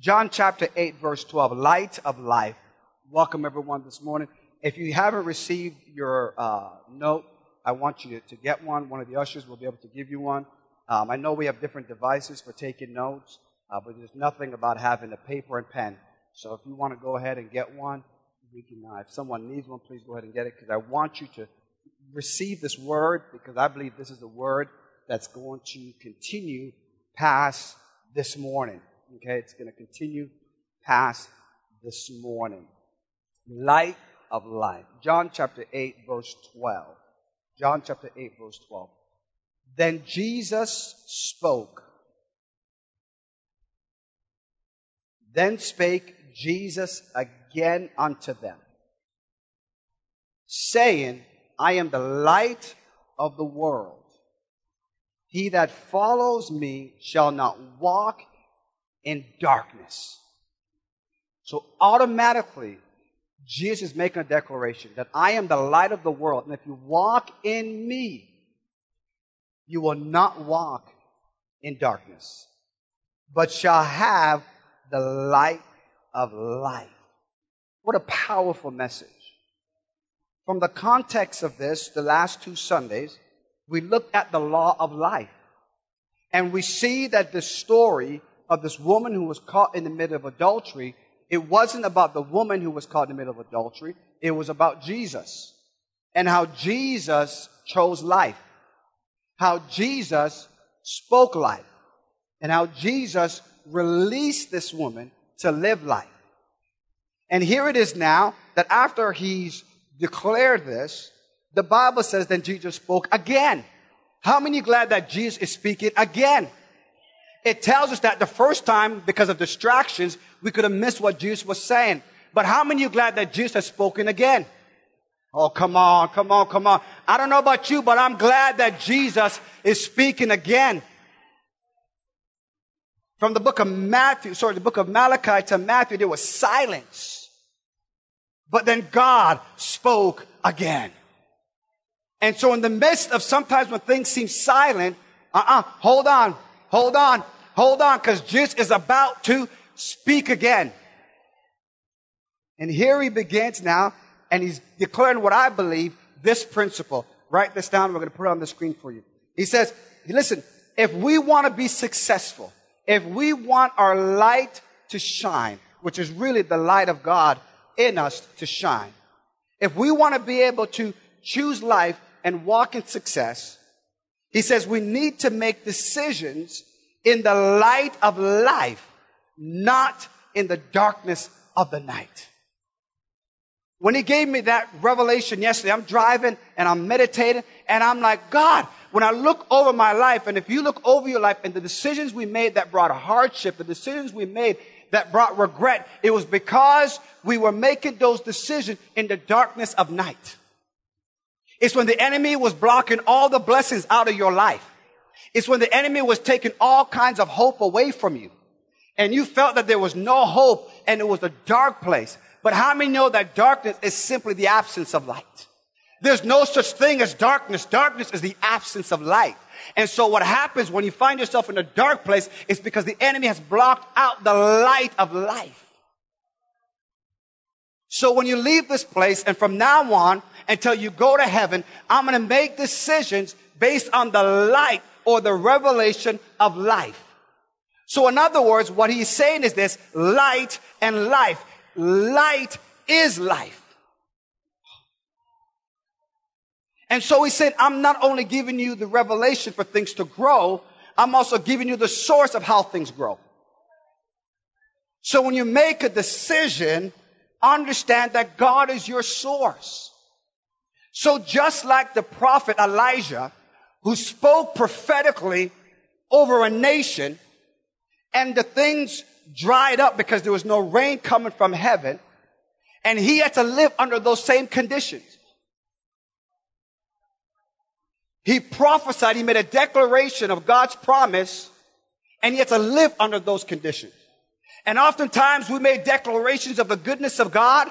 John chapter 8, verse 12, light of life. Welcome everyone this morning. If you haven't received your uh, note, I want you to, to, get one. One of the ushers will be able to give you one. Um, I know we have different devices for taking notes, uh, but there's nothing about having a paper and pen. So if you want to go ahead and get one, we can. Uh, if someone needs one, please go ahead and get it because I want you to receive this word because I believe this is the word that's going to continue past this morning. Okay, it's going to continue past this morning. Light of life. John chapter 8, verse 12. John chapter 8, verse 12. Then Jesus spoke. Then spake Jesus again unto them, saying, I am the light of the world. He that follows me shall not walk in darkness. So automatically, Jesus is making a declaration that I am the light of the world. And if you walk in me, you will not walk in darkness, but shall have the light of life. What a powerful message. From the context of this, the last two Sundays, we looked at the law of life. And we see that the story of this woman who was caught in the middle of adultery, it wasn't about the woman who was caught in the middle of adultery. It was about Jesus and how Jesus chose life, how Jesus spoke life, and how Jesus released this woman to live life. And here it is now that after he's declared this, the Bible says then Jesus spoke again. How many glad that Jesus is speaking again? It tells us that the first time, because of distractions, we could have missed what Jesus was saying. But how many are glad that Jesus has spoken again? Oh, come on, come on, come on. I don't know about you, but I'm glad that Jesus is speaking again. From the book of Matthew, sorry, the book of Malachi to Matthew, there was silence. But then God spoke again. And so in the midst of sometimes when things seem silent, uh-uh, hold on, hold on, hold on, because Jesus is about to speak again. And here he begins now, and he's declaring what I believe, this principle. Write this down, we're going to put it on the screen for you. He says, listen, if we want to be successful, if we want our light to shine, which is really the light of God in us to shine, if we want to be able to choose life and walk in success, he says we need to make decisions in the light of life, not in the darkness of the night. When he gave me that revelation yesterday, I'm driving and I'm meditating and I'm like, God, when I look over my life, and if you look over your life and the decisions we made that brought hardship, the decisions we made that brought regret, it was because we were making those decisions in the darkness of night. It's when the enemy was blocking all the blessings out of your life. It's when the enemy was taking all kinds of hope away from you. And you felt that there was no hope and it was a dark place. But how many know that darkness is simply the absence of light? There's no such thing as darkness. Darkness is the absence of light. And so what happens when you find yourself in a dark place is because the enemy has blocked out the light of life. So when you leave this place and from now on until you go to heaven, I'm going to make decisions based on the light or the revelation of life. So in other words, what he's saying is this, light and life. Light is life. And so he said, I'm not only giving you the revelation for things to grow, I'm also giving you the source of how things grow. So when you make a decision, understand that God is your source. So just like the prophet Elijah, who spoke prophetically over a nation, and the things dried up because there was no rain coming from heaven, and he had to live under those same conditions. He prophesied, he made a declaration of God's promise, and he had to live under those conditions. And oftentimes we make declarations of the goodness of God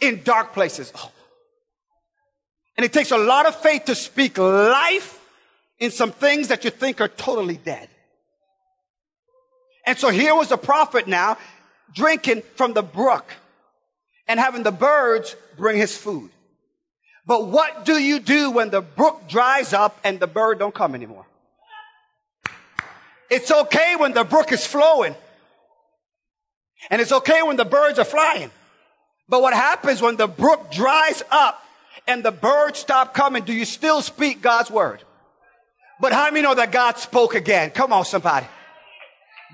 in dark places. Oh. And it takes a lot of faith to speak life in some things that you think are totally dead. And so here was the prophet now drinking from the brook and having the birds bring his food. But what do you do when the brook dries up and the bird don't come anymore? It's okay when the brook is flowing. And it's okay when the birds are flying. But what happens when the brook dries up and the birds stop coming? Do you still speak God's word? But how many know that God spoke again? Come on, somebody.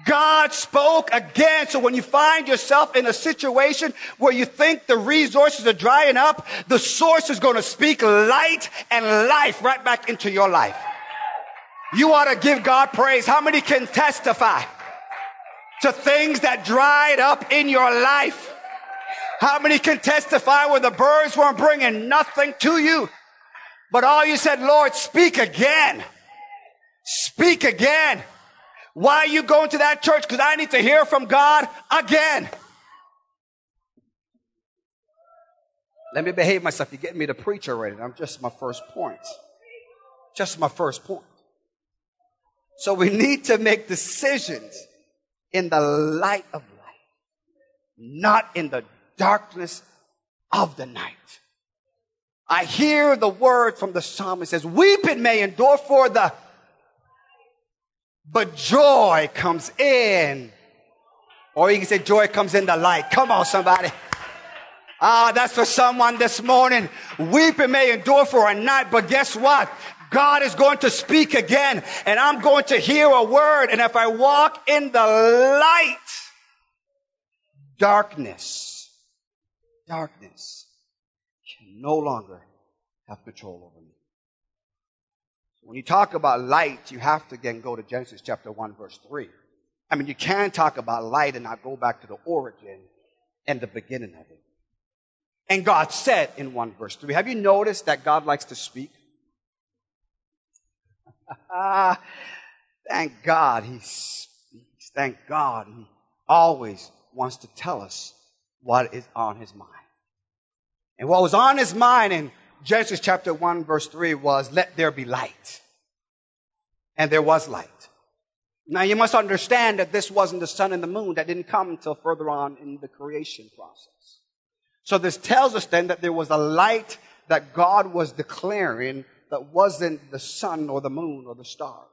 God spoke again. So when you find yourself in a situation where you think the resources are drying up, the source is going to speak light and life right back into your life. You ought to give God praise. How many can testify to things that dried up in your life? How many can testify where the birds weren't bringing nothing to you? But all you said, Lord, speak again. Speak again. Why are you going to that church? Because I need to hear from God again. Let me behave myself. You're getting me to preach already. I'm just my first point. Just my first point. So we need to make decisions in the light of life, not in the darkness of the night. I hear the word from the psalmist says, weeping may endure for the but joy comes in. Or you can say joy comes in the light. Come on, somebody. Ah, that's for someone this morning. Weeping may endure for a night, but guess what? God is going to speak again and I'm going to hear a word. And if I walk in the light, darkness, darkness can no longer have control over me. When you talk about light, you have to again go to Genesis chapter 1 verse 3. I mean, you can talk about light and not go back to the origin and the beginning of it. And God said in 1 verse 3. Have you noticed that God likes to speak? Thank God he speaks. Thank God he always wants to tell us what is on his mind. And what was on his mind in Genesis chapter 1 verse 3 was, let there be light. And there was light. Now you must understand that this wasn't the sun and the moon. That didn't come until further on in the creation process. So this tells us then that there was a light that God was declaring that wasn't the sun or the moon or the stars.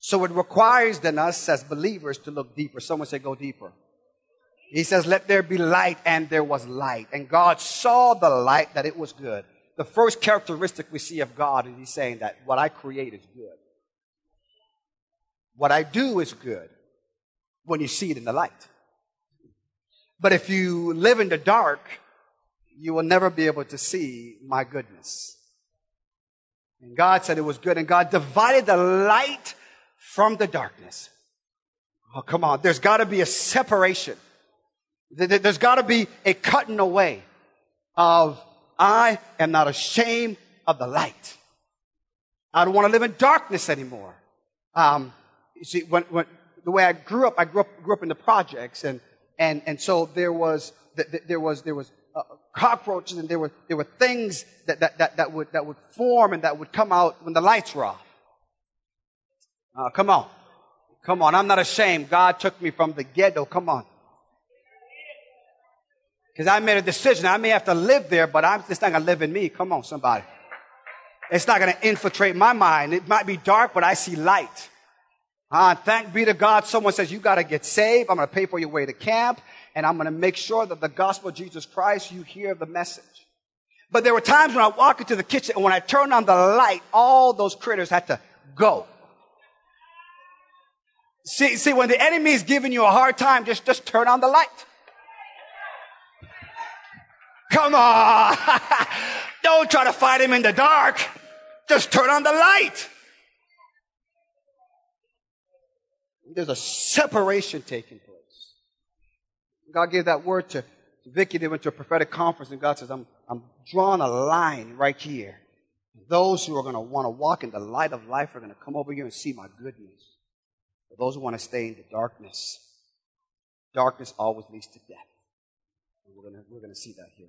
So it requires then us as believers to look deeper. Someone say go deeper. He says, let there be light and there was light. And God saw the light that it was good the first characteristic we see of God is He's saying that what I create is good. What I do is good when you see it in the light. But if you live in the dark, you will never be able to see my goodness. And God said it was good, and God divided the light from the darkness. Oh, come on. There's got to be a separation. There's got to be a cutting away of I am not ashamed of the light. I don't want to live in darkness anymore. Um, you see, when, when, the way I grew up, I grew up, grew up in the projects, and, and, and so there was, there was, there was uh, cockroaches, and there were, there were things that, that, that, that, would, that would form and that would come out when the lights were off. Uh, come on. Come on. I'm not ashamed. God took me from the ghetto. Come on. Because I made a decision. I may have to live there, but I'm, it's not going to live in me. Come on, somebody. It's not going to infiltrate my mind. It might be dark, but I see light. Uh, thank be to God. Someone says, you got to get saved. I'm going to pay for your way to camp. And I'm going to make sure that the gospel of Jesus Christ, you hear the message. But there were times when I walk into the kitchen and when I turned on the light, all those critters had to go. See, see, when the enemy is giving you a hard time, just, just turn on the light. Come on. Don't try to fight him in the dark. Just turn on the light. There's a separation taking place. God gave that word to, Vicky. They went to a prophetic conference and God says, I'm, I'm drawing a line right here. Those who are going to want to walk in the light of life are going to come over here and see my goodness. For those who want to stay in the darkness, darkness always leads to death. And we're going to, we're going to see that here.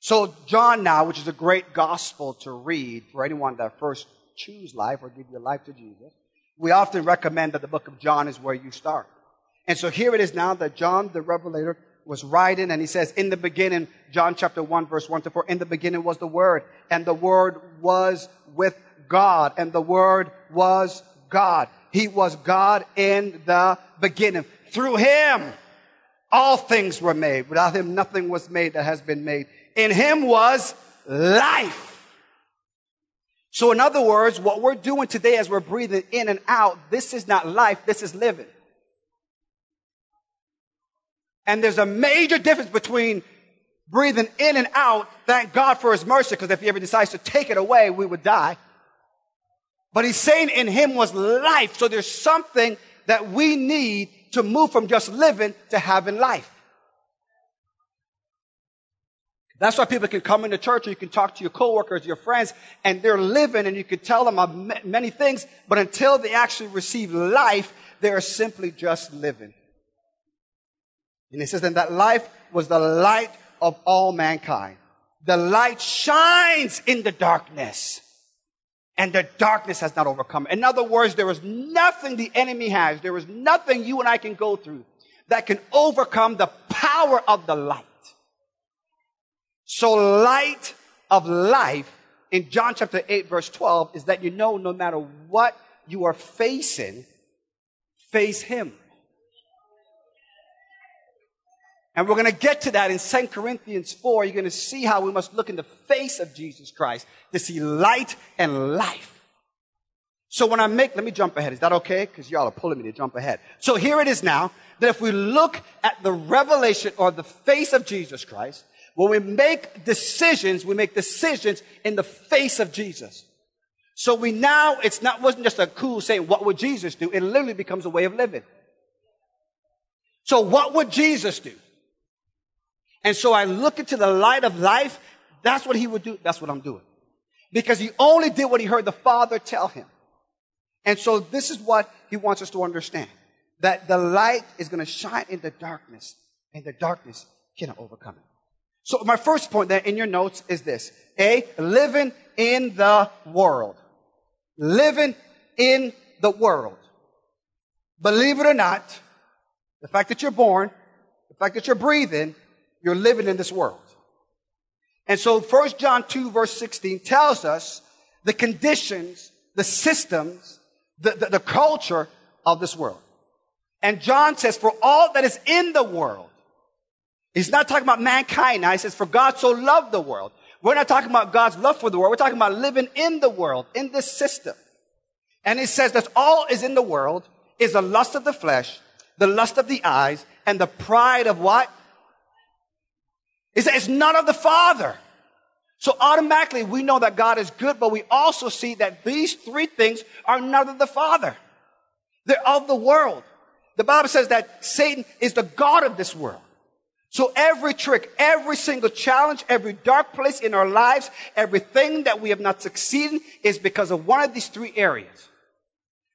So John now, which is a great gospel to read for anyone that first choose life or give your life to Jesus. we often recommend that the book of John is where you start. And so here it is now that John the Revelator was writing and he says, in the beginning, John chapter 1 verse 1 to 4, in the beginning was the Word and the Word was with God and the Word was God. He was God in the beginning. Through Him, all things were made. Without Him, nothing was made that has been made. In Him was life. So in other words, what we're doing today as we're breathing in and out, this is not life, this is living. And there's a major difference between breathing in and out. Thank God for his mercy, because if he ever decides to take it away, we would die. But he's saying in him was life. So there's something that we need to move from just living to having life. That's why people can come into church or you can talk to your coworkers, your friends, and they're living and you can tell them many things, but until they actually receive life, they're simply just living. And he says, then that life was the light of all mankind. The light shines in the darkness and the darkness has not overcome. In other words, there is nothing the enemy has. There is nothing you and I can go through that can overcome the power of the light. So light of life in John chapter 8 verse 12 is that you know no matter what you are facing, face him. And we're going to get to that in 2 Corinthians 4. You're going to see how we must look in the face of Jesus Christ to see light and life. So when I make, let me jump ahead. Is that okay? Because y'all are pulling me to jump ahead. So here it is now that if we look at the revelation or the face of Jesus Christ, when we make decisions, we make decisions in the face of Jesus. So we now, it's not, wasn't just a cool saying, what would Jesus do? It literally becomes a way of living. So what would Jesus do? And so I look into the light of life. That's what he would do. That's what I'm doing. Because he only did what he heard the Father tell him. And so this is what he wants us to understand. That the light is going to shine in the darkness and the darkness cannot overcome it. So my first point there in your notes is this. A, living in the world. Living in the world. Believe it or not, the fact that you're born, the fact that you're breathing, you're living in this world. And so 1 John 2 verse 16 tells us the conditions, the systems, the, the, the culture of this world. And John says, for all that is in the world, he's not talking about mankind now. He says, for God so loved the world. We're not talking about God's love for the world. We're talking about living in the world, in this system. And he says that all is in the world is the lust of the flesh, the lust of the eyes, and the pride of what? Is that it's none of the Father. So automatically we know that God is good, but we also see that these three things are none of the Father. They're of the world. The Bible says that Satan is the God of this world. So every trick, every single challenge, every dark place in our lives, everything that we have not succeeded is because of one of these three areas.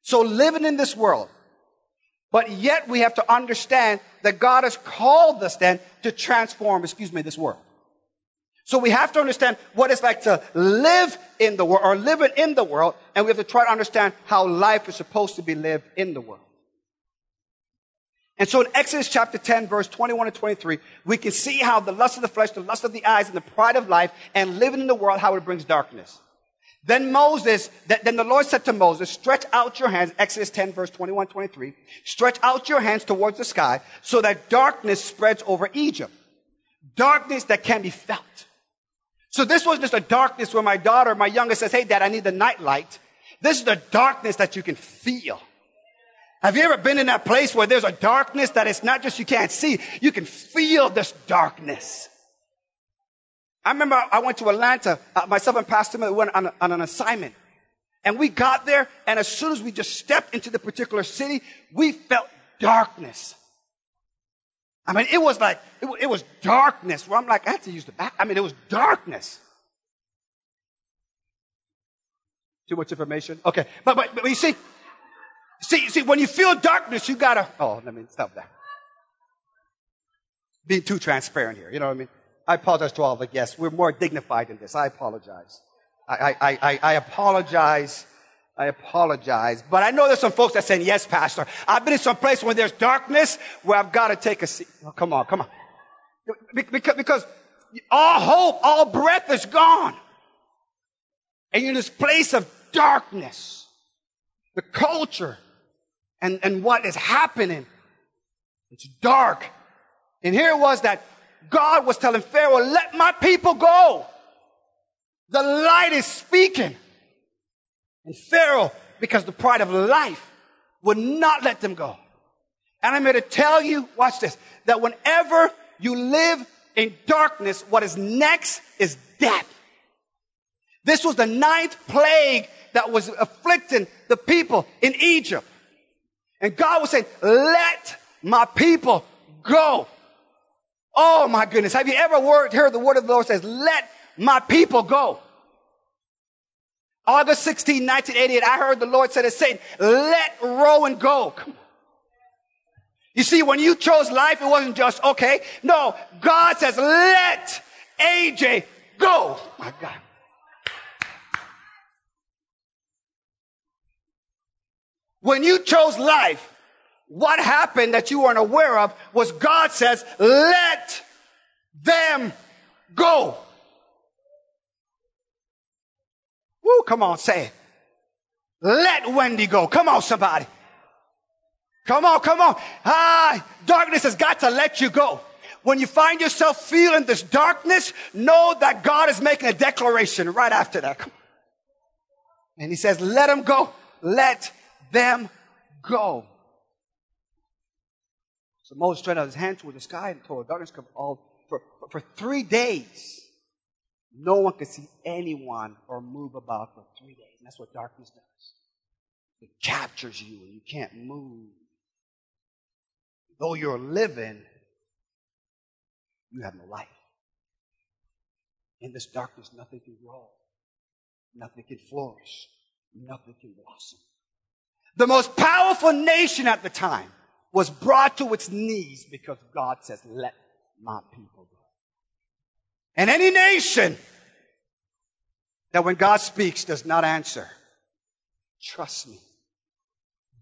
So living in this world, but yet we have to understand that God has called us then to transform, excuse me, this world. So we have to understand what it's like to live in the world or living in the world, and we have to try to understand how life is supposed to be lived in the world. And so in Exodus chapter 10, verse 21 and 23, we can see how the lust of the flesh, the lust of the eyes, and the pride of life, and living in the world, how it brings darkness. Then Moses, then the Lord said to Moses, stretch out your hands, Exodus 10 verse 21, 23, stretch out your hands towards the sky so that darkness spreads over Egypt. Darkness that can be felt. So this was just a darkness where my daughter, my youngest says, hey dad, I need the night light. This is the darkness that you can feel. Have you ever been in that place where there's a darkness that it's not just you can't see, you can feel this darkness. I remember I went to Atlanta, uh, myself and Pastor Miller went on, a, on an assignment. And we got there, and as soon as we just stepped into the particular city, we felt darkness. I mean, it was like, it, it was darkness where I'm like, I had to use the back. I mean, it was darkness. Too much information? Okay. But, but, but you see, see, see, when you feel darkness, you gotta, oh, let me stop that. Being too transparent here, you know what I mean? I apologize to all the guests. We're more dignified than this. I apologize. I, I, I, I apologize I apologize. But I know there's some folks that saying, yes, pastor. I've been in some place where there's darkness where I've got to take a seat. Oh, come on, come on. Because, because all hope, all breath is gone. And you're in this place of darkness. The culture and, and what is happening. It's dark. And here it was that God was telling Pharaoh, let my people go. The light is speaking. And Pharaoh, because the pride of life, would not let them go. And I'm here to tell you, watch this, that whenever you live in darkness, what is next is death. This was the ninth plague that was afflicting the people in Egypt. And God was saying, let my people go. Oh my goodness. Have you ever heard the word of the Lord says, let my people go? August 16, 1988, I heard the Lord said, saying, let Rohan go. You see, when you chose life, it wasn't just, okay. No, God says, let AJ go. My God. When you chose life, what happened that you weren't aware of was God says, let them go. Woo, come on, say it. Let Wendy go. Come on, somebody. Come on, come on. Ah, darkness has got to let you go. When you find yourself feeling this darkness, know that God is making a declaration right after that. And he says, let them go. Let them go. So Moses stretched out his hand toward the sky and told darkness come all for, for three days. No one could see anyone or move about for three days. And that's what darkness does. It captures you and you can't move. Though you're living, you have no life. In this darkness, nothing can grow. Nothing can flourish. Nothing can blossom. The most powerful nation at the time was brought to its knees because God says, let my people go. And any nation that when God speaks does not answer, trust me,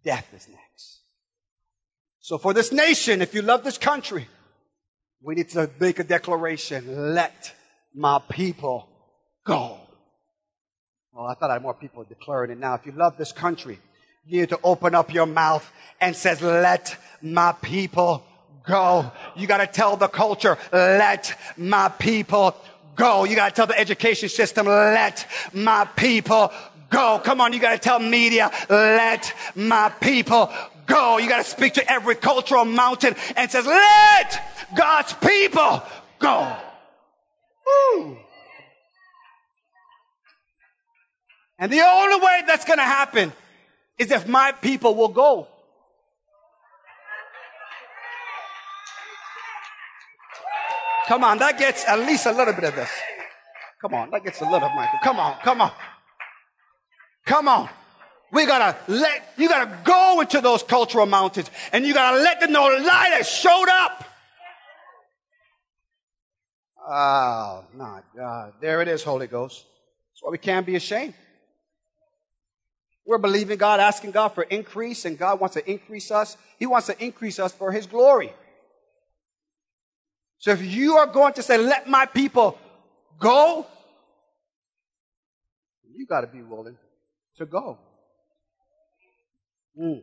death is next. So for this nation, if you love this country, we need to make a declaration. Let my people go. Well, I thought I had more people declaring it now. If you love this country, you need to open up your mouth and says, let my people go. You got to tell the culture, let my people go. You got to tell the education system, let my people go. Come on, you got to tell media, let my people go. You got to speak to every cultural mountain and says, let God's people go. Woo. And the only way that's going to happen is if my people will go. Come on, that gets at least a little bit of this. Come on, that gets a little, of Michael. Come on, come on. Come on. We gotta let, you gotta go into those cultural mountains and you gotta let them know the light has showed up. Oh, my God. There it is, Holy Ghost. That's why we can't be ashamed. We're believing God, asking God for increase, and God wants to increase us. He wants to increase us for His glory. So if you are going to say, let my people go, you got to be willing to go. Mm.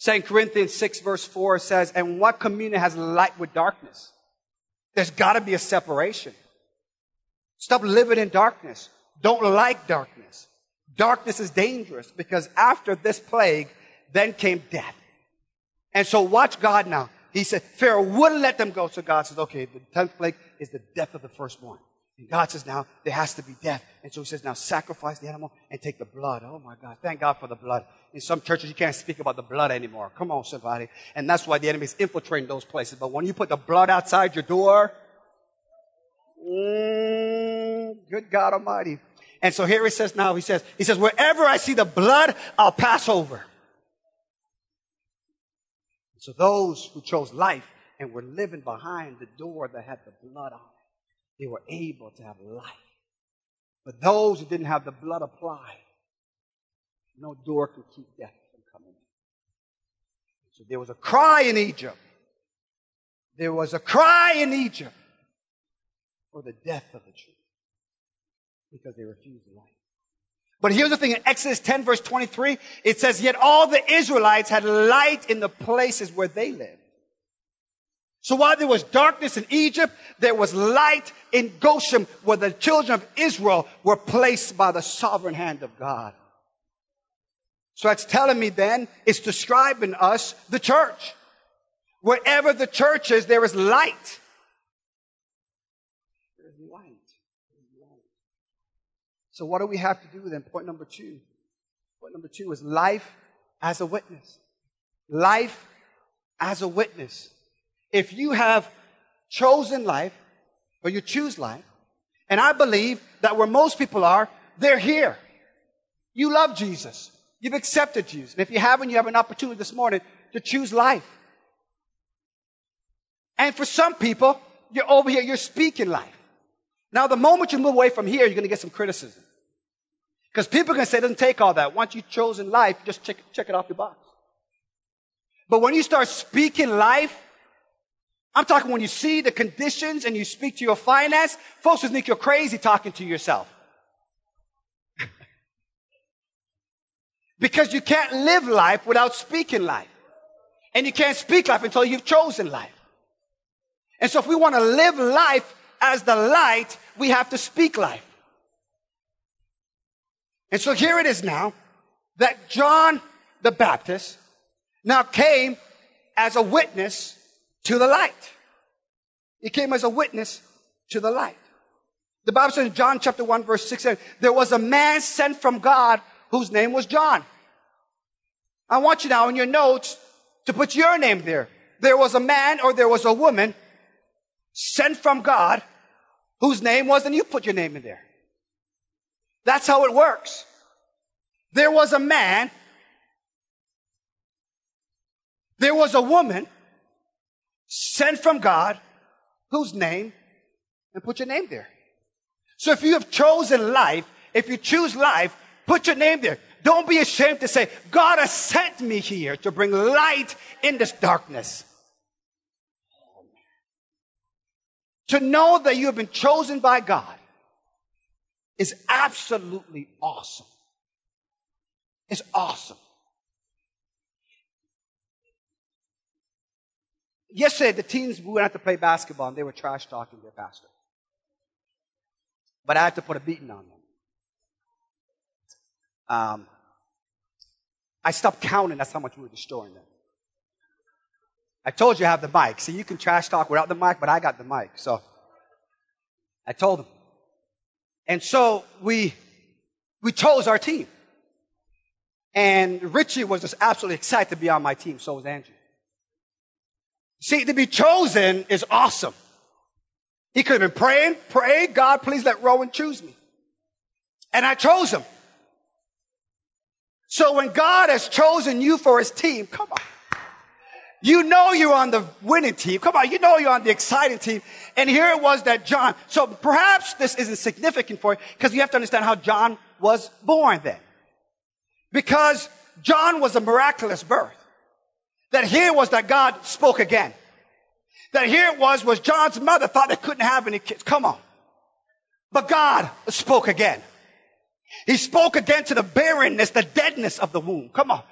2 Corinthians 6 verse 4 says, and what communion has light with darkness? There's got to be a separation. Stop living in darkness. Don't like darkness. Darkness is dangerous because after this plague, then came death. And so watch God now. He said, Pharaoh wouldn't let them go. So God says, okay, the tenth plague is the death of the firstborn. And God says, now there has to be death. And so he says, now sacrifice the animal and take the blood. Oh my God. Thank God for the blood. In some churches, you can't speak about the blood anymore. Come on, somebody. And that's why the enemy is infiltrating those places. But when you put the blood outside your door, mm, good God Almighty. And so here he says now, he says, he says, wherever I see the blood, I'll pass over. So those who chose life and were living behind the door that had the blood on it, they were able to have life. But those who didn't have the blood applied, No door can keep death from coming in. So there was a cry in Egypt. There was a cry in Egypt for the death of the children because they refused the light. But here's the thing in Exodus 10 verse 23, it says, yet all the Israelites had light in the places where they lived. So while there was darkness in Egypt, there was light in Goshen where the children of Israel were placed by the sovereign hand of God. So that's telling me then, it's describing us, the church. Wherever the church is, there is light. There's light. There's light. So what do we have to do then? Point number two. Point number two is life as a witness. Life as a witness. If you have chosen life, or you choose life, and I believe that where most people are, they're here. You love Jesus. You've accepted Jesus. And if you haven't, you have an opportunity this morning to choose life. And for some people, you're over here, you're speaking life. Now, the moment you move away from here, you're going to get some criticism. Because people are going to say it doesn't take all that. Once you've chosen life, just check, check it off your box. But when you start speaking life, I'm talking when you see the conditions and you speak to your finance, folks will think you're crazy talking to yourself. because you can't live life without speaking life. And you can't speak life until you've chosen life. And so if we want to live life as the light, we have to speak life. And so here it is now that John the Baptist now came as a witness to the light. He came as a witness to the light. The Bible says in John chapter 1 verse 6 says, there was a man sent from God whose name was John. I want you now in your notes to put your name there. There was a man or there was a woman sent from God whose name was, and you put your name in there. That's how it works. There was a man. There was a woman sent from God, whose name, and put your name there. So if you have chosen life, if you choose life, put your name there. Don't be ashamed to say, God has sent me here to bring light in this darkness. To know that you have been chosen by God is absolutely awesome. It's awesome. Yesterday, the teens went out to play basketball and they were trash talking their pastor. But I had to put a beating on them. Um, I stopped counting. That's how much we were destroying them. I told you I have the mic. See, you can trash talk without the mic, but I got the mic. So I told them. And so we, we chose our team. And Richie was just absolutely excited to be on my team. So was Andrew. See, to be chosen is awesome. He could have been praying, pray, God, please let Rohan choose me. And I chose him. So when God has chosen you for his team, come on. You know you're on the winning team. Come on, you know you're on the exciting team. And here it was that John, so perhaps this isn't significant for you because you have to understand how John was born then. Because John was a miraculous birth. That here was that God spoke again. That here it was, was John's mother thought they couldn't have any kids. Come on. But God spoke again. He spoke again to the barrenness, the deadness of the womb. Come on.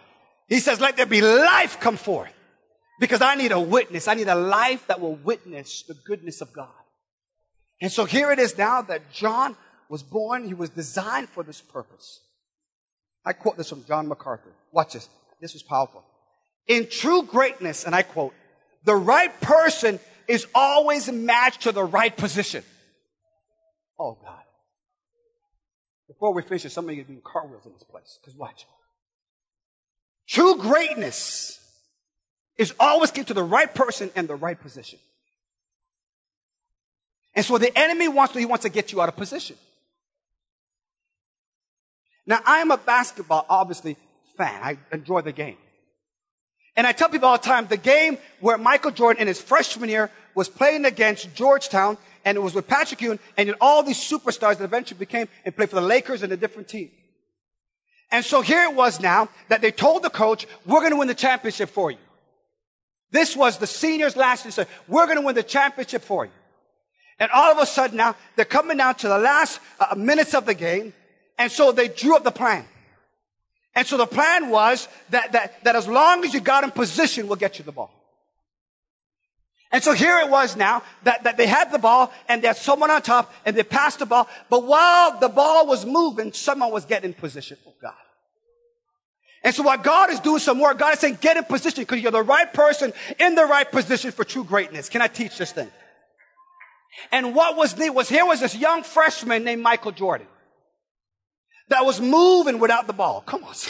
He says, let there be life come forth. Because I need a witness. I need a life that will witness the goodness of God. And so here it is now that John was born. He was designed for this purpose. I quote this from John MacArthur. Watch this. This was powerful. In true greatness, and I quote, the right person is always matched to the right position. Oh God. Before we finish, some of you are doing cartwheels in this place. Because watch. True greatness is always get to the right person and the right position. And so the enemy wants to, he wants to get you out of position. Now, I am a basketball, obviously, fan. I enjoy the game. And I tell people all the time, the game where Michael Jordan in his freshman year was playing against Georgetown, and it was with Patrick Ewing, and all these superstars that eventually became and played for the Lakers and a different team. And so here it was now that they told the coach, we're going to win the championship for you. This was the seniors last year. Said, we're going to win the championship for you. And all of a sudden now, they're coming down to the last uh, minutes of the game. And so they drew up the plan. And so the plan was that, that, that as long as you got in position, we'll get you the ball. And so here it was now that, that they had the ball and they had someone on top and they passed the ball. But while the ball was moving, someone was getting in position. Oh God. And so what God is doing some work, God is saying, get in position because you're the right person in the right position for true greatness. Can I teach this thing? And what was neat was here was this young freshman named Michael Jordan that was moving without the ball. Come on.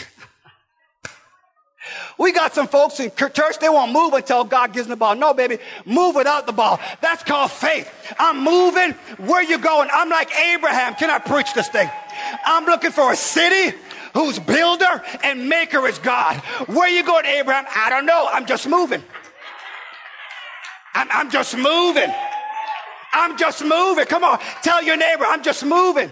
We got some folks in church, they won't move until God gives them the ball. No, baby, move without the ball. That's called faith. I'm moving. Where you going? I'm like Abraham. Can I preach this thing? I'm looking for a city whose builder and maker is God. Where you going, Abraham? I don't know. I'm just moving. I'm, I'm just moving. I'm just moving. Come on. Tell your neighbor, I'm just moving.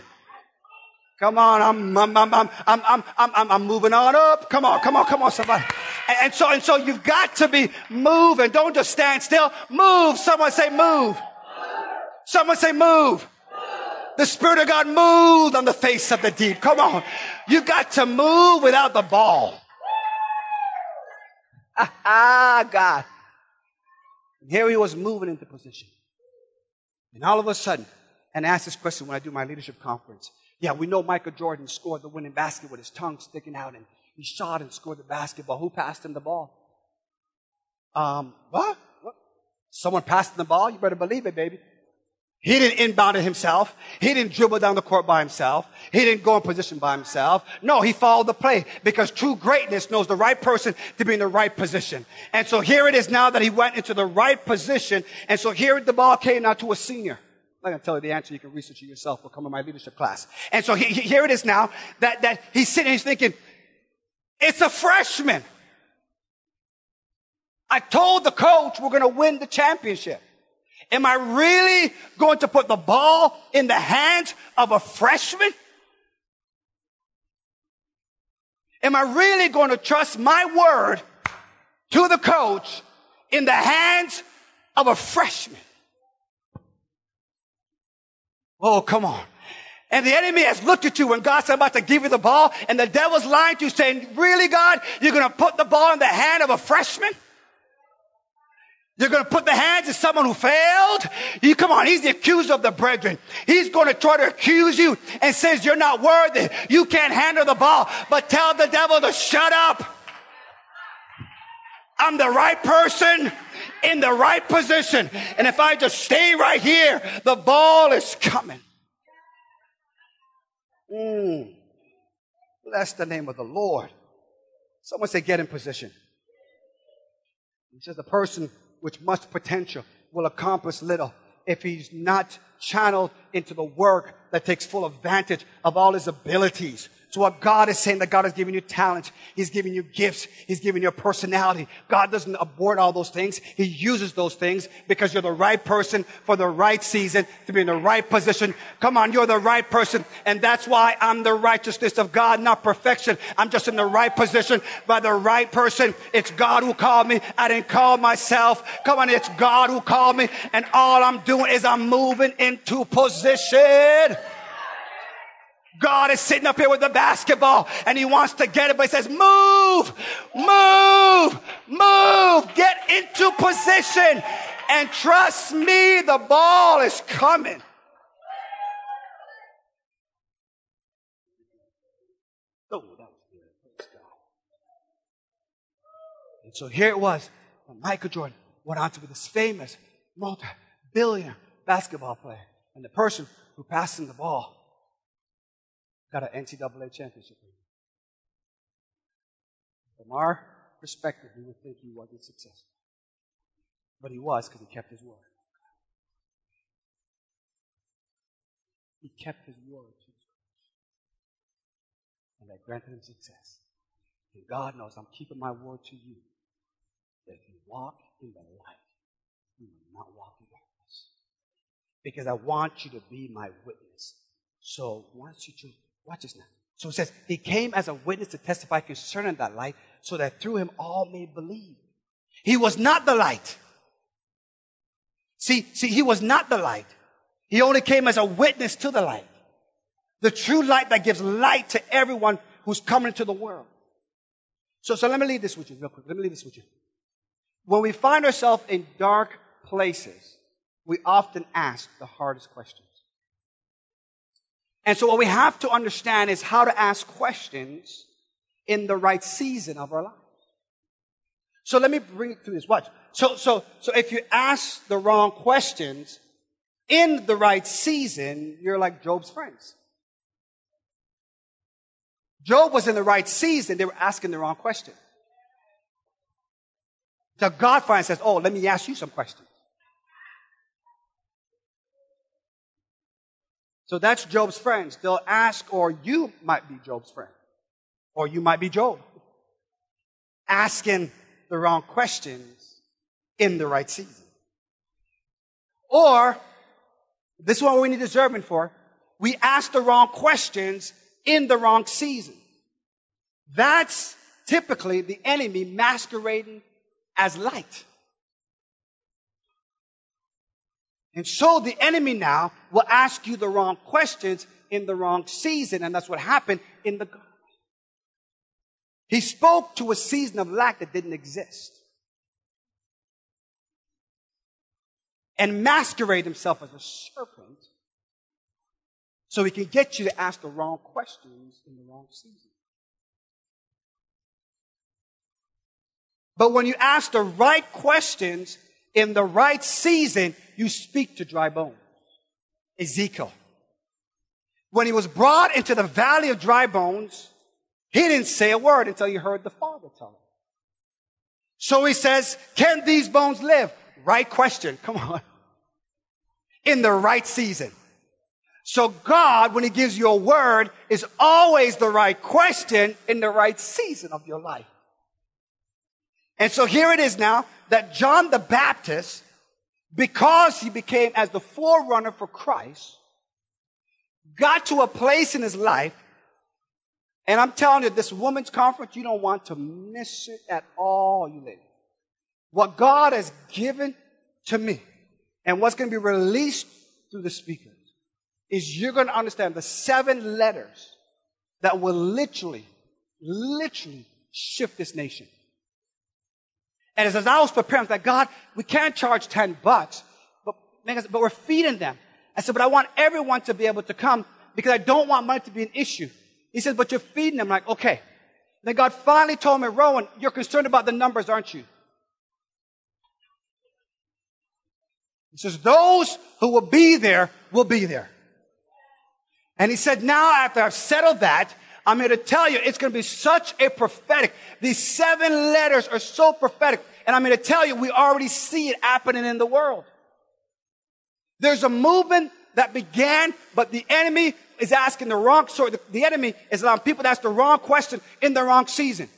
Come on, I'm, I'm, I'm, I'm, I'm, I'm, I'm, I'm moving on up. Come on, come on, come on, somebody. And, and so, and so you've got to be moving. Don't just stand still. Move. Someone say move. Someone say move. The Spirit of God moved on the face of the deep. Come on. You got to move without the ball. Ah, God. And here he was moving into position. And all of a sudden, and I ask this question when I do my leadership conference. Yeah, we know Michael Jordan scored the winning basket with his tongue sticking out and he shot and scored the basketball. Who passed him the ball? Um, what? what? Someone passed him the ball? You better believe it, baby. He didn't inbound it himself. He didn't dribble down the court by himself. He didn't go in position by himself. No, he followed the play because true greatness knows the right person to be in the right position. And so here it is now that he went into the right position. And so here the ball came now to a senior. I'm not going to tell you the answer. You can research it yourself. We'll come to my leadership class. And so he, he, here it is now that, that he's sitting, he's thinking, it's a freshman. I told the coach we're going to win the championship. Am I really going to put the ball in the hands of a freshman? Am I really going to trust my word to the coach in the hands of a freshman? Oh, come on. And the enemy has looked at you when God's about to give you the ball and the devil's lying to you saying, really God, you're going to put the ball in the hand of a freshman? You're going to put the hands of someone who failed? You come on, he's the accuser of the brethren. He's going to try to accuse you and says you're not worthy. You can't handle the ball, but tell the devil to shut up. I'm the right person in the right position. And if I just stay right here, the ball is coming. Mm. Bless the name of the Lord. Someone say, get in position. He says, the person with much potential will accomplish little if he's not channeled into the work that takes full advantage of all his abilities. So what God is saying that God has given you talent. He's giving you gifts. He's giving you a personality. God doesn't abort all those things. He uses those things because you're the right person for the right season to be in the right position. Come on, you're the right person. And that's why I'm the righteousness of God, not perfection. I'm just in the right position by the right person. It's God who called me. I didn't call myself. Come on, it's God who called me. And all I'm doing is I'm moving into position. God is sitting up here with the basketball and he wants to get it, but he says, move, move, move, get into position and trust me, the ball is coming. Oh, that was God. And so here it was. Michael Jordan went on to be this famous multi-billionaire basketball player. And the person who passed him the ball got an NCAA championship ring. From our perspective, we would think he wasn't successful. But he was because he kept his word. He kept his word to. And that granted him success. And God knows I'm keeping my word to you. That if you walk in the light, you will not walk in darkness. Because I want you to be my witness. So once you choose Watch this now. So it says, He came as a witness to testify concerning that light, so that through him all may believe. He was not the light. See, see, he was not the light. He only came as a witness to the light. The true light that gives light to everyone who's coming into the world. So, so let me leave this with you real quick. Let me leave this with you. When we find ourselves in dark places, we often ask the hardest questions. And so what we have to understand is how to ask questions in the right season of our lives. So let me bring it through this. Watch. So, so, so if you ask the wrong questions in the right season, you're like Job's friends. Job was in the right season. They were asking the wrong question. So God finally says, Oh, let me ask you some questions. So that's Job's friends. They'll ask, or you might be Job's friend. Or you might be Job. Asking the wrong questions in the right season. Or, this is what we need discernment for. We ask the wrong questions in the wrong season. That's typically the enemy masquerading as light. And so the enemy now will ask you the wrong questions in the wrong season. And that's what happened in the garden. He spoke to a season of lack that didn't exist. And masquerade himself as a serpent so he can get you to ask the wrong questions in the wrong season. But when you ask the right questions in the right season, you speak to dry bones. Ezekiel. When he was brought into the valley of dry bones, he didn't say a word until he heard the Father tell him. So he says, can these bones live? Right question. Come on. In the right season. So God, when he gives you a word, is always the right question in the right season of your life. And so here it is now that John the Baptist, because he became as the forerunner for Christ, got to a place in his life. And I'm telling you, this women's conference, you don't want to miss it at all, you ladies. What God has given to me and what's going to be released through the speakers is you're going to understand the seven letters that will literally, literally shift this nation. And as I was preparing, I was like, God, we can't charge 10 bucks, but, but we're feeding them. I said, but I want everyone to be able to come because I don't want money to be an issue. He says, but you're feeding them. I'm like, okay. Then God finally told me, Rohan, you're concerned about the numbers, aren't you? He says, those who will be there will be there. And he said, now after I've settled that, I'm here to tell you it's going to be such a prophetic. These seven letters are so prophetic. And I'm here to tell you we already see it happening in the world. There's a movement that began, but the enemy is asking the wrong, sort. the, enemy is allowing people to ask the wrong question in the wrong season.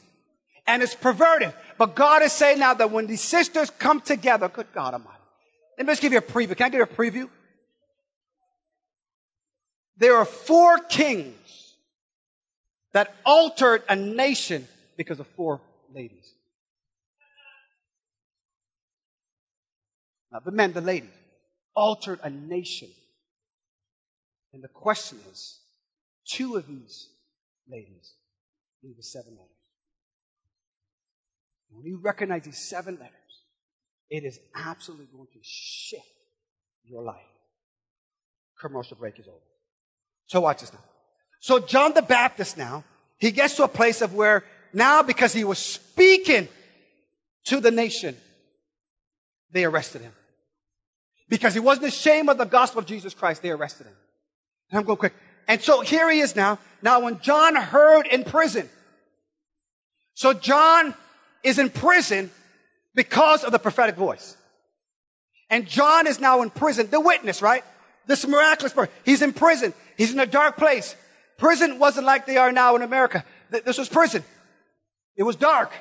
And it's perverted. But God is saying now that when these sisters come together, good God Almighty. Let me just give you a preview. Can I give you a preview? There are four kings that altered a nation because of four ladies. Not the men, the ladies. Altered a nation. And the question is, two of these ladies need the seven letters. When you recognize these seven letters, it is absolutely going to shift your life. Commercial break is over. So watch this now. So John the Baptist now, he gets to a place of where now because he was speaking to the nation, they arrested him. Because he wasn't ashamed of the gospel of Jesus Christ, they arrested him. And I'm going quick. And so here he is now. Now when John heard in prison, so John is in prison because of the prophetic voice. And John is now in prison, the witness, right? This miraculous person. He's in prison. He's in a dark place. Prison wasn't like they are now in America. This was prison. It was dark.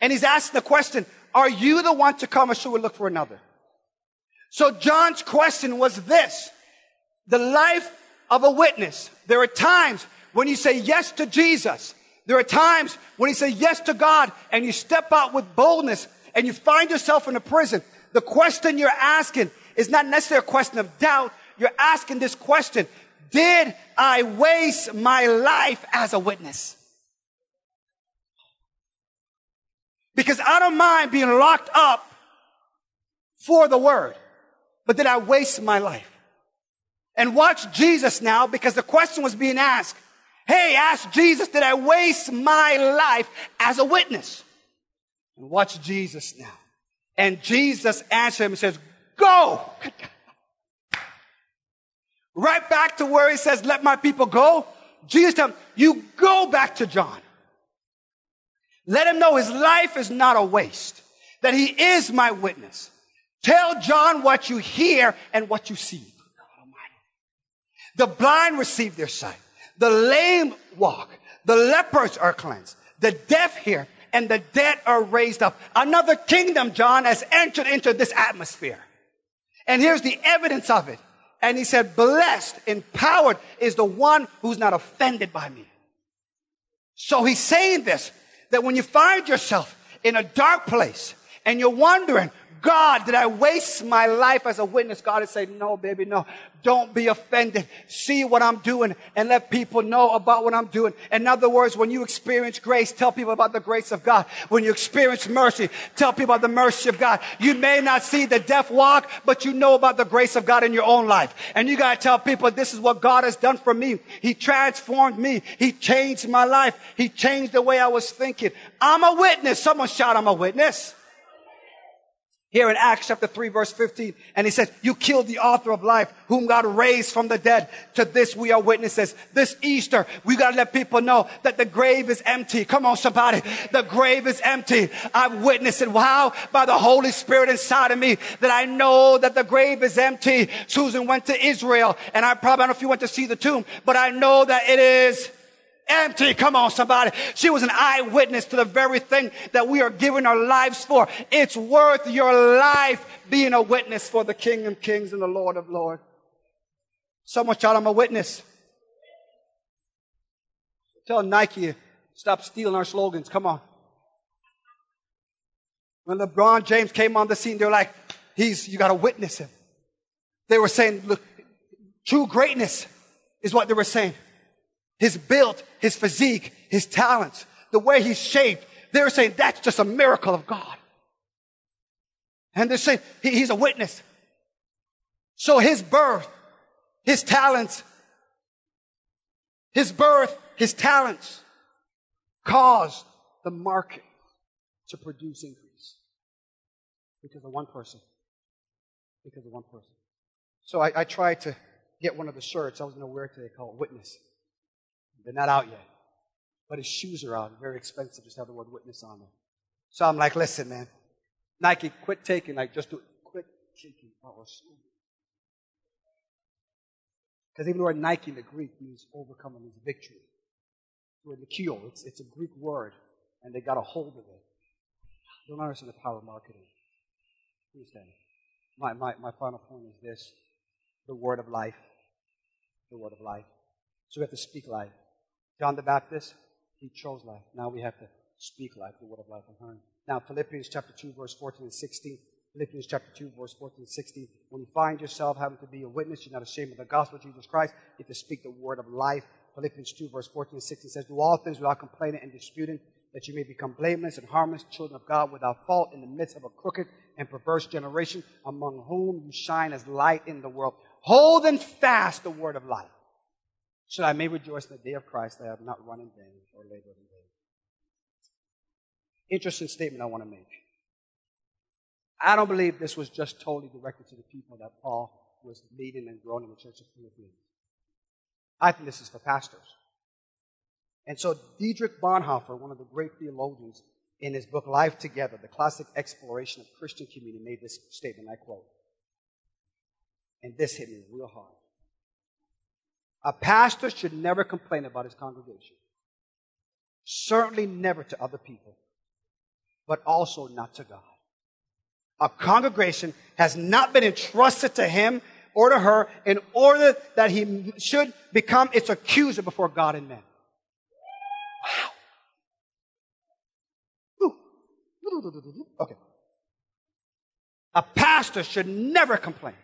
And he's asking the question, are you the one to come or should we look for another? So John's question was this. The life of a witness. There are times when you say yes to Jesus. There are times when you say yes to God and you step out with boldness and you find yourself in a prison. The question you're asking is not necessarily a question of doubt. You're asking this question. Did I waste my life as a witness? Because I don't mind being locked up for the word, but did I waste my life? And watch Jesus now because the question was being asked. Hey, ask Jesus, did I waste my life as a witness? And watch Jesus now. And Jesus answered him and says, go. Right back to where he says, let my people go. Jesus tells him, you go back to John. Let him know his life is not a waste, that he is my witness. Tell John what you hear and what you see. The blind receive their sight. The lame walk. The lepers are cleansed. The deaf hear and the dead are raised up. Another kingdom, John, has entered into this atmosphere. And here's the evidence of it. And he said, blessed, empowered is the one who's not offended by me. So he's saying this, that when you find yourself in a dark place and you're wondering, God, did I waste my life as a witness? God is saying, no, baby, no. Don't be offended. See what I'm doing and let people know about what I'm doing. In other words, when you experience grace, tell people about the grace of God. When you experience mercy, tell people about the mercy of God. You may not see the deaf walk, but you know about the grace of God in your own life. And you gotta tell people this is what God has done for me. He transformed me. He changed my life. He changed the way I was thinking. I'm a witness. Someone shout, I'm a witness here in Acts chapter 3 verse 15. And he says, you killed the author of life whom God raised from the dead. To this we are witnesses. This Easter, we got to let people know that the grave is empty. Come on somebody. The grave is empty. I've witnessed it. Wow. By the Holy Spirit inside of me that I know that the grave is empty. Susan went to Israel and I probably I don't know if you went to see the tomb, but I know that it is empty. Come on, somebody. She was an eyewitness to the very thing that we are giving our lives for. It's worth your life being a witness for the King of Kings and the Lord of Lords. Someone shout, I'm a witness. Tell Nike, stop stealing our slogans. Come on. When LeBron James came on the scene, they were like, he's, you gotta witness him. They were saying, look, true greatness is what they were saying his build, his physique, his talents, the way he's shaped. They're saying that's just a miracle of God. And they're saying he, he's a witness. So his birth, his talents, his birth, his talents caused the market to produce increase. Because of one person. Because of one person. So I, I tried to get one of the shirts. I was going to wear it today called Witness. They're not out yet. But his shoes are out. Very expensive. Just have the word witness on them. So I'm like, listen, man. Nike, quit taking, like, just do it. Quit taking our shoes. Because even the word Nike in the Greek means overcoming means victory. The word Nikio, it's, it's a Greek word, and they got a hold of it. Don't understand the power of marketing. Understand? My, my, my final point is this the word of life. The word of life. So we have to speak life. John the Baptist, he chose life. Now we have to speak life, the word of life on Now, Philippians chapter 2, verse 14 and 16. Philippians chapter 2, verse 14 and 16. When you find yourself having to be a witness, you're not ashamed of the gospel of Jesus Christ. You have to speak the word of life. Philippians 2, verse 14 and 16 says, Do all things without complaining and disputing, that you may become blameless and harmless, children of God without fault in the midst of a crooked and perverse generation, among whom you shine as light in the world, holding fast the word of life so I may rejoice in the day of Christ that I have not run in vain or labored in vain. Interesting statement I want to make. I don't believe this was just totally directed to the people that Paul was leading and growing in the church of Philippians. I think this is for pastors. And so Dietrich Bonhoeffer, one of the great theologians, in his book Life Together, the classic exploration of Christian community, made this statement, I quote. And this hit me real hard. A pastor should never complain about his congregation. Certainly never to other people, but also not to God. A congregation has not been entrusted to him or to her in order that he should become its accuser before God and men. Wow. Okay. A pastor should never complain.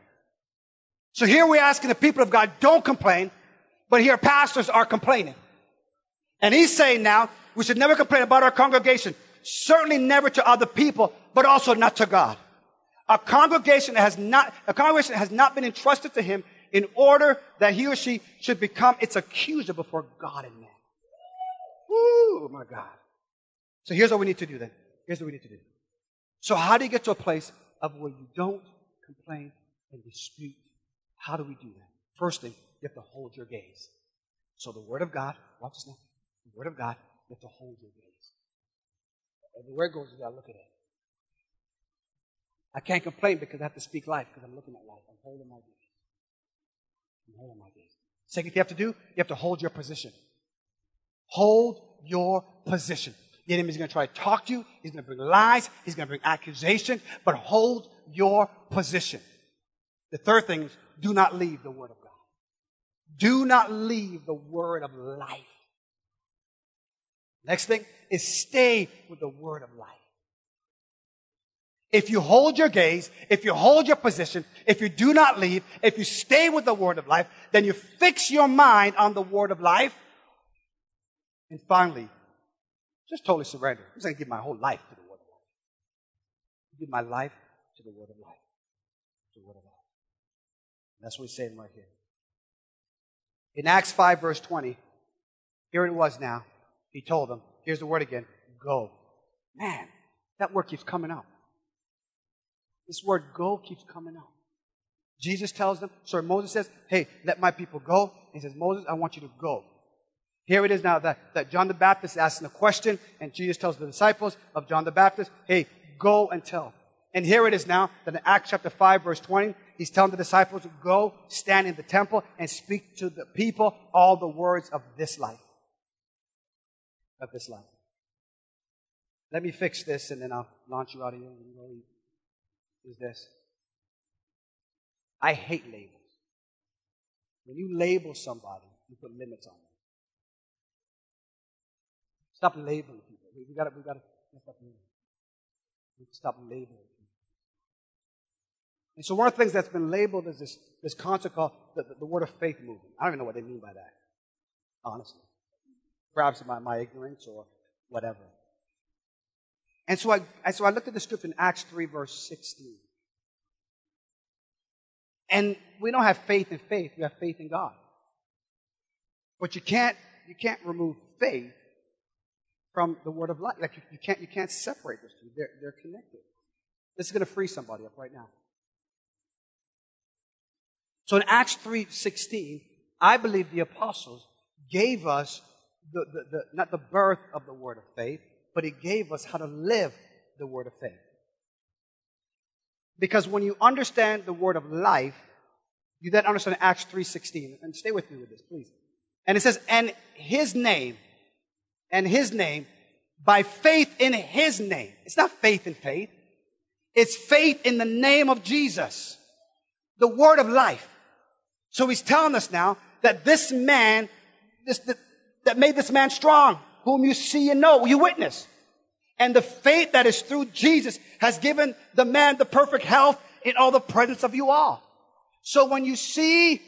So here we're asking the people of God, don't complain, but here pastors are complaining. And he's saying now, we should never complain about our congregation. Certainly never to other people, but also not to God. A congregation that has not, a congregation has not been entrusted to him in order that he or she should become its accuser before God and man. Ooh, my God. So here's what we need to do then. Here's what we need to do. So how do you get to a place of where you don't complain and dispute? How do we do that? First thing, you have to hold your gaze. So the Word of God, watch this now. The Word of God, you have to hold your gaze. Everywhere it goes, you gotta look at it. I can't complain because I have to speak life because I'm looking at life. I'm holding my gaze. I'm holding my gaze. Second thing you have to do, you have to hold your position. Hold your position. The enemy's going to try to talk to you. He's going to bring lies. He's going to bring accusations. But hold your position. The third thing is do not leave the Word of God. Do not leave the Word of life. Next thing is stay with the Word of life. If you hold your gaze, if you hold your position, if you do not leave, if you stay with the word of life, then you fix your mind on the word of life. And finally, just totally surrender. I'm just going to give my whole life to the word of life. Give my life to the word of life. To the word of life. And that's what he's saying right here. In Acts 5 verse 20, here it was now. He told them, here's the word again, go. Man, that word keeps coming up. This word go keeps coming up. Jesus tells them, sorry, Moses says, hey, let my people go. He says, Moses, I want you to go. Here it is now that, that John the Baptist is asking a question, and Jesus tells the disciples of John the Baptist, hey, go and tell. And here it is now that in Acts chapter 5, verse 20, he's telling the disciples, to go stand in the temple and speak to the people all the words of this life. Of this life. Let me fix this and then I'll launch you out of here and go is this. I hate labels. When you label somebody, you put limits on them. Stop labeling people. We, we gotta, labeling. Stop labeling. And so one of the things that's been labeled is this, this concept called the, the, the word of faith movement. I don't even know what they mean by that, honestly. Perhaps my, my ignorance or whatever. And so I, so I looked at the scripture in Acts 3, verse 16. And we don't have faith in faith, we have faith in God. But you can't, you can't remove faith from the word of life. Like you, you can't, you can't separate those two. They're, they're connected. This is going to free somebody up right now. So in Acts 3.16, I believe the apostles gave us the, the, the, not the birth of the word of faith, but He gave us how to live the word of faith. Because when you understand the word of life, you then understand Acts 3.16. And stay with me with this, please. And it says, and his name, and his name, by faith in his name. It's not faith in faith. It's faith in the name of Jesus. The word of life. So he's telling us now that this man, this, that, that made this man strong, whom you see and know, you witness. And the faith that is through Jesus has given the man the perfect health in all the presence of you all. So when you see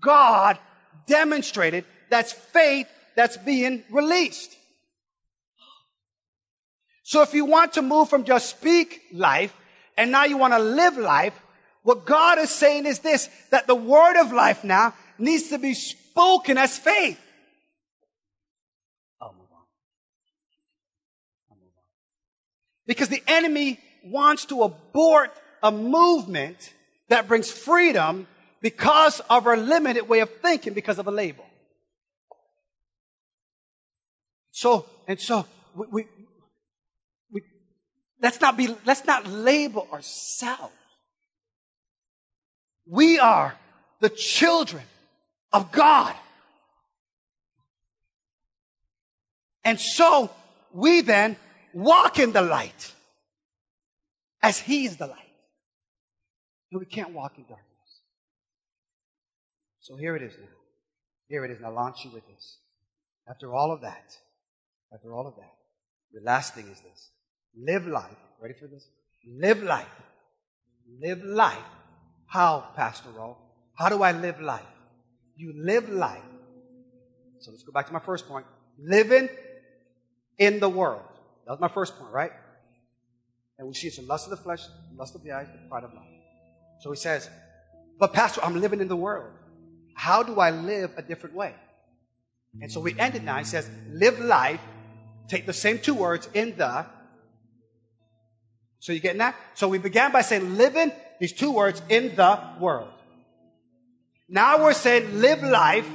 God demonstrated, that's faith that's being released. So if you want to move from just speak life and now you want to live life, what God is saying is this, that the word of life now needs to be spoken as faith. Because the enemy wants to abort a movement that brings freedom because of our limited way of thinking because of a label. So, and so, we, we, we let's not be, let's not label ourselves. We are the children of God. And so, we then walk in the light as He is the light. And we can't walk in darkness. So here it is now. Here it is. Now launch you with this. After all of that, after all of that, the last thing is this. Live life. Ready for this? Live life. Live life. How, Pastor Ro? How do I live life? You live life. So let's go back to my first point. Living in the world. That was my first point, right? And we see it's the lust of the flesh, the lust of the eyes, the pride of life. So he says, but Pastor, I'm living in the world. How do I live a different way? And so we ended now. He says, live life. Take the same two words in the. So you getting that? So we began by saying living these two words in the world. Now we're saying live life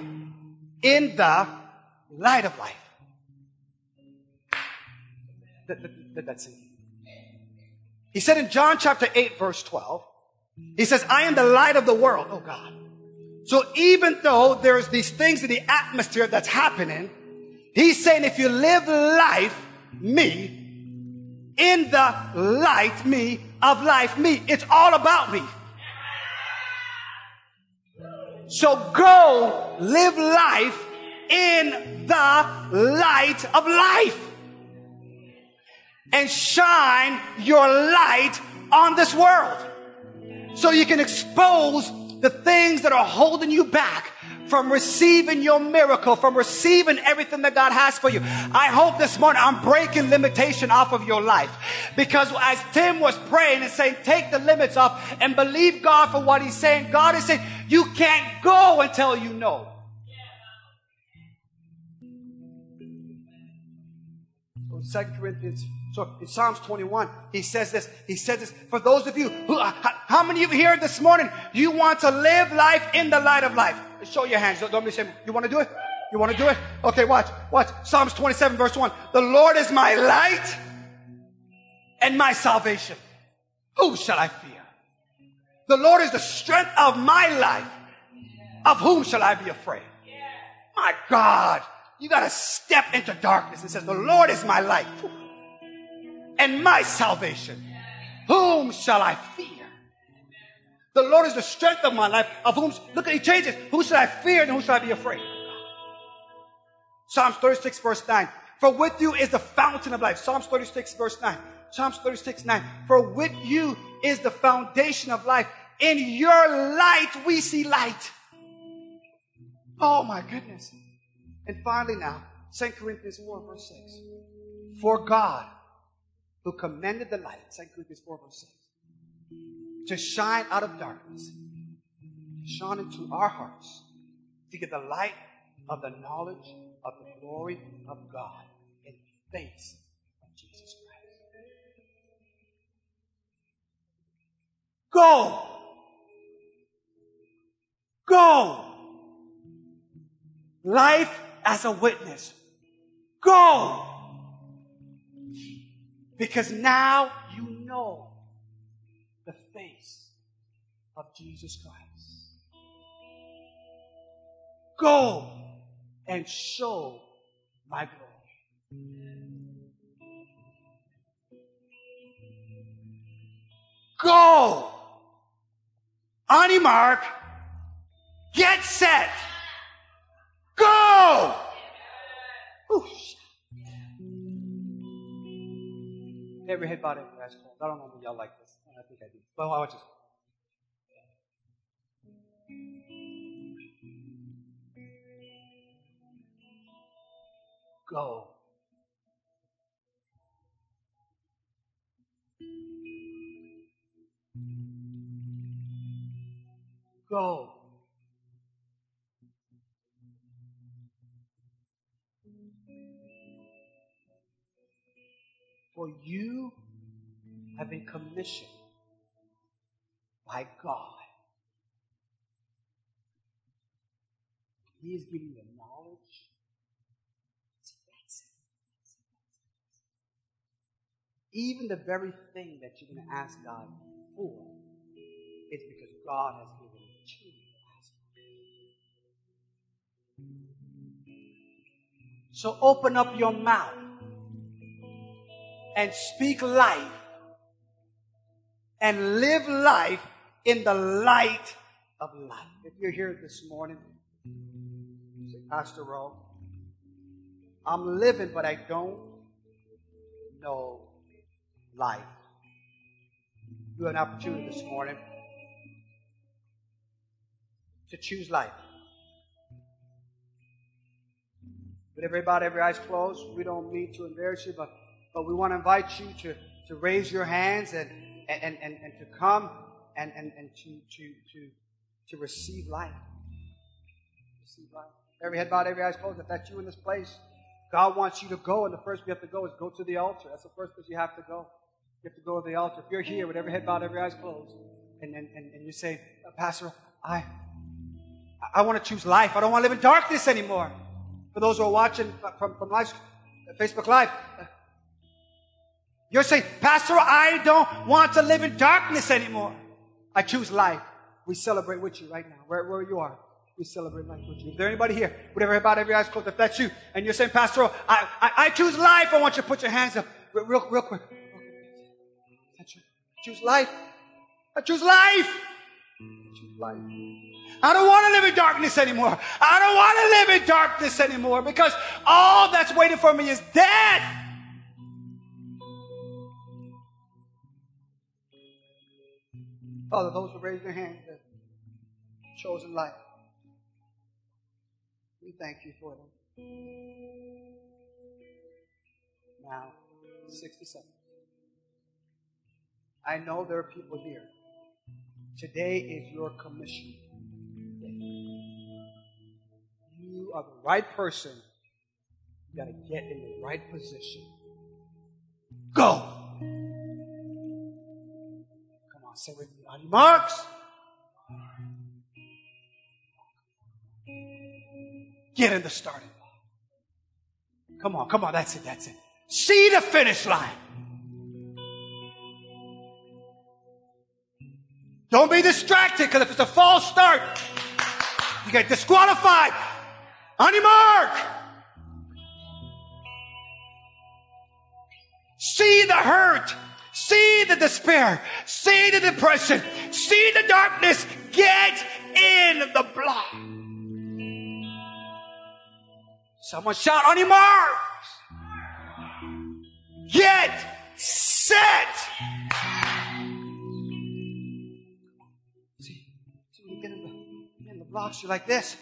in the light of life. That's it. He said in John chapter 8 verse 12, he says, I am the light of the world. Oh God. So even though there's these things in the atmosphere that's happening, he's saying if you live life, me, in the light, me, of life, me, it's all about me. So go live life in the light of life. And shine your light on this world. So you can expose the things that are holding you back from receiving your miracle, from receiving everything that God has for you. I hope this morning I'm breaking limitation off of your life. Because as Tim was praying and saying, take the limits off and believe God for what he's saying, God is saying, you can't go until you know. Second Corinthians so in Psalms 21, he says this. He says this for those of you who, uh, how many of you here this morning, you want to live life in the light of life? Show your hands. Don't, don't be saying, you want to do it? You want to do it? Okay, watch, watch. Psalms 27 verse 1. The Lord is my light and my salvation. Who shall I fear? The Lord is the strength of my life. Of whom shall I be afraid? My God, you got to step into darkness. It says, the Lord is my light and my salvation. Whom shall I fear? The Lord is the strength of my life. Of whom, look at, he changes. Who shall I fear and who shall I be afraid? Psalms 36 verse 9. For with you is the fountain of life. Psalms 36 verse 9. Psalms 36 9. For with you is the foundation of life. In your light we see light. Oh my goodness. And finally now, 2 Corinthians 4 verse 6. For God who commanded the light, 2 Corinthians 4 verse 6, to shine out of darkness, shine into our hearts, to get the light of the knowledge of the glory of God in the face of Jesus Christ. Go! Go! Life as a witness. Go! Because now you know the face of Jesus Christ. Go and show my glory. Go. On mark. Get set. Go. Ooh, Every head bowed, every eyes closed. I don't know if y'all like this. And I think I do. But I watch this. Go. Go. You have been commissioned by God. He is giving you knowledge. Even the very thing that you're going to ask God for is because God has given it to you. So open up your mouth and speak life and live life in the light of life. If you're here this morning, say, Pastor Ro, I'm living, but I don't know life. You have an opportunity this morning to choose life. With everybody, every eyes closed, we don't mean to embarrass you, but, but we want to invite you to, to raise your hands and, and, and, and to come and, and, and to, to, to, to receive life. Receive life. Every head bowed, every eyes closed. If that's you in this place, God wants you to go, and the first we have to go is go to the altar. That's the first place you have to go. You have to go to the altar. If you're here with every head bowed, every eyes closed, and, and, and, and you say, Pastor, I, I want to choose life. I don't want to live in darkness anymore. For those who are watching from, from live, Facebook Live, you're saying, Pastor, I don't want to live in darkness anymore. I choose life. We celebrate with you right now, where, where you are. We celebrate life with you. Is there anybody here? Whatever about every eyes closed. If that's you, and you're saying, Pastor, I, I, I choose life. I want you to put your hands up real, real, real quick. Choose life. I choose life. I choose life. I don't want to live in darkness anymore. I don't want to live in darkness anymore because all that's waiting for me is death. Father, those who raised their hands have chosen life. We thank you for them. Now, 60 seconds. I know there are people here. Today is your commission. You are the right person. You got to get in the right position. Go! Say with me. On marks. Get in the starting line. Come on, come on, that's it, that's it. See the finish line. Don't be distracted because if it's a false start, you get disqualified. On your mark. See the hurt. See the despair. See the depression. See the darkness. Get in the block. Someone shout on your mark. Get set. See, when you get in the, in the blocks, you're like this.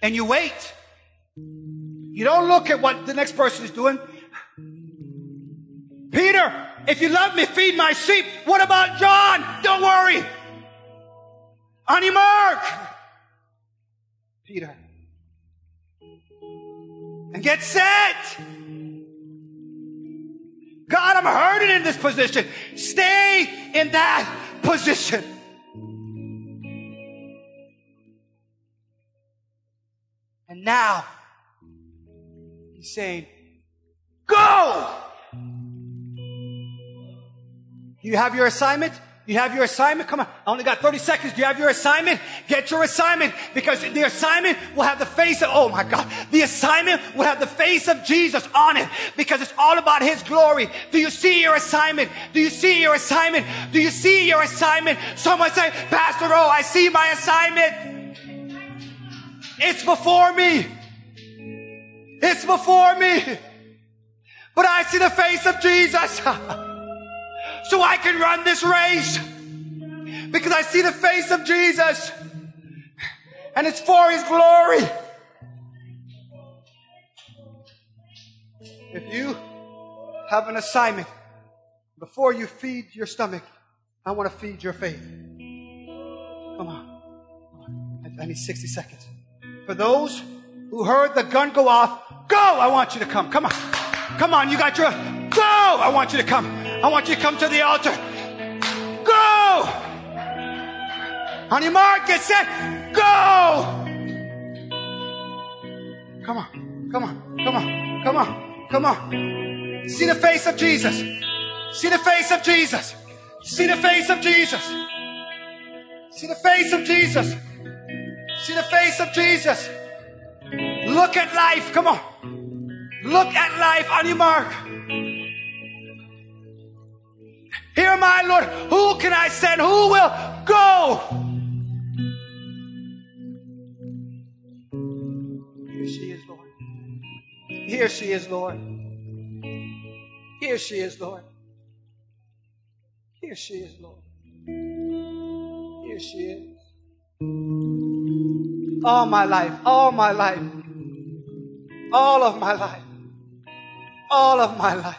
And you wait. You don't look at what the next person is doing. Peter, if you love me, feed my sheep. What about John? Don't worry. On your mark. Peter. And get set. God, I'm hurting in this position. Stay in that position. And now, saying, Go! You have your assignment? You have your assignment? Come on. I only got 30 seconds. Do you have your assignment? Get your assignment because the assignment will have the face of, oh my God, the assignment will have the face of Jesus on it because it's all about His glory. Do you see your assignment? Do you see your assignment? Do you see your assignment? Someone say, Pastor O, I see my assignment. It's before me. It's before me. But I see the face of Jesus. so I can run this race. Because I see the face of Jesus. And it's for His glory. If you have an assignment, before you feed your stomach, I want to feed your faith. Come on. I need 60 seconds. For those who heard the gun go off, go! I want you to come. Come on. Come on, you got your, go! I want you to come. I want you to come to the altar. Go! On your mark, get set, go! Come on, come on, come on, come on, come on. See the face of Jesus. See the face of Jesus. See the face of Jesus. See the face of Jesus. See the face of Jesus. Look at life. Come on. Look at life on your mark. Here am I, Lord. Who can I send? Who will go? Here she is, Lord. Here she is, Lord. Here she is, Lord. Here she is, Lord. Here she is. All my life, all my life, all of my life, all of my life,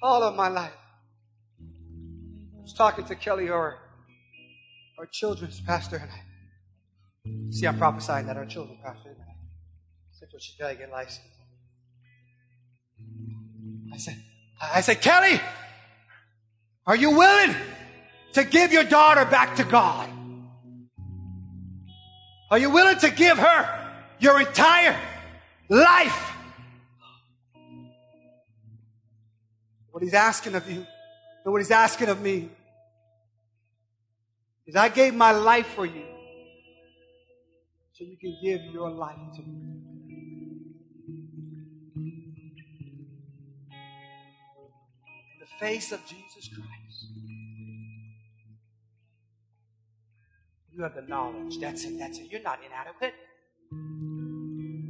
all of my life. I was talking to Kelly, our, our children's pastor, and I see I'm prophesying that our children's pastor. And I said, well, she's got to get licensed. I said, I said, Kelly, are you willing to give your daughter back to God? Are you willing to give her your entire life? What he's asking of you and what he's asking of me is I gave my life for you so you can give your life to me. In the face of Jesus Christ. You have the knowledge. That's it. That's it. You're not inadequate.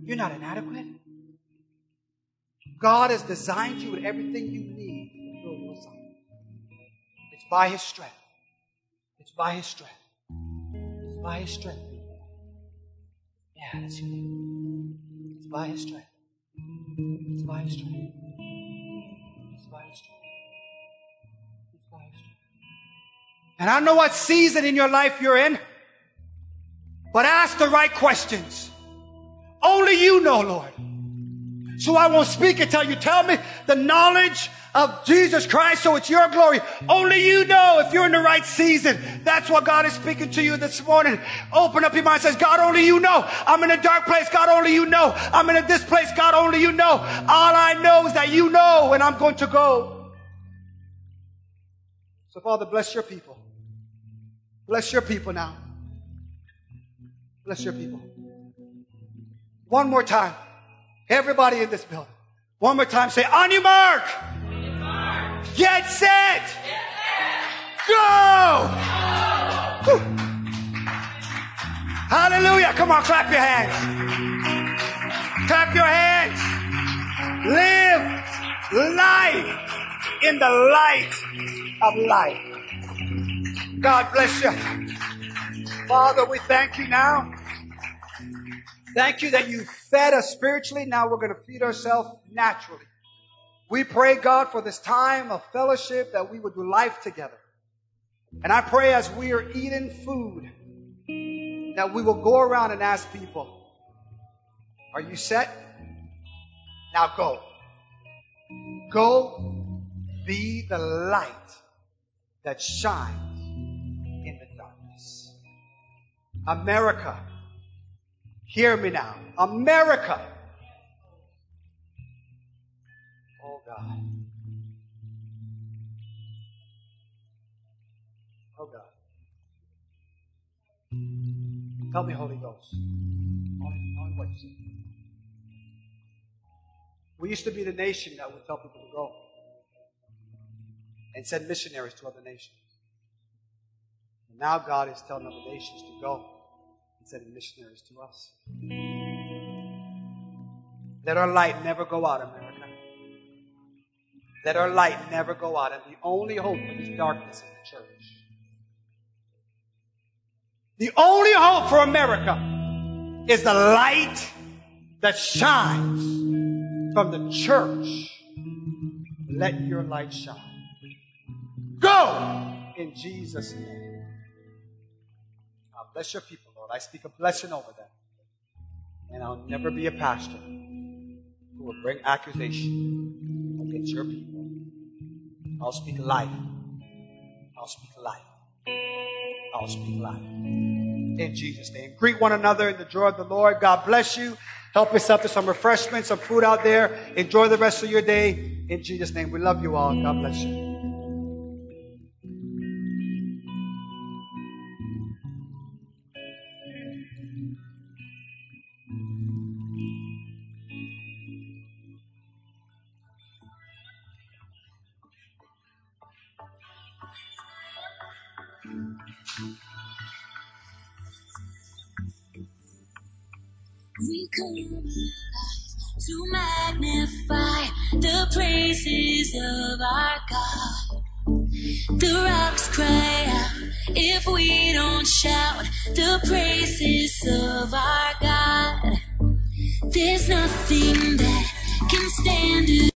You're not inadequate. God has designed you with everything you by His strength. It's by His strength. It's by His strength. Yeah, that's your name. It's by His strength. It's by His strength. It's by His strength. It's by His strength. And I don't know what season in your life you're in, but ask the right questions. Only you know, Lord. So I won't speak until you tell me the knowledge of Jesus Christ. So it's your glory. Only you know if you're in the right season. That's what God is speaking to you this morning. Open up your mind. Says, God, only you know. I'm in a dark place. God, only you know. I'm in a this place. God, only you know. All I know is that you know and I'm going to go. So Father, bless your people. Bless your people now. Bless your people. One more time. Everybody in this building. One more time, say, on your mark. Get set. Go. Whew. Hallelujah. Come on, clap your hands. Clap your hands. Live life in the light of life. God bless you. Father, we thank you now. Thank you that you fed us spiritually. Now we're going to feed ourselves naturally. We pray, God, for this time of fellowship that we would do life together. And I pray as we are eating food that we will go around and ask people, Are you set? Now go. Go be the light that shines in the darkness. America, hear me now. America. Oh God. Oh God. Tell me, Holy Ghost. Only what you. We used to be the nation that would tell people to go and send missionaries to other nations. And now God is telling other nations to go sending missionaries to us. Let our light never go out, America. Let our light never go out. And the only hope for this darkness is the church. The only hope for America is the light that shines from the church. Let your light shine. Go in Jesus' name. God bless your people, Lord. I speak a blessing over them. And I'll never be a pastor who will bring accusation against your people. I'll speak life. I'll speak life. I'll speak life. In Jesus' name. Greet one another in the joy of the Lord. God bless you. Help yourself to some refreshment, some food out there. Enjoy the rest of your day. In Jesus' name. We love you all. God bless you. The rocks cry out if we don't shout the praises of our God. There's nothing that can stand.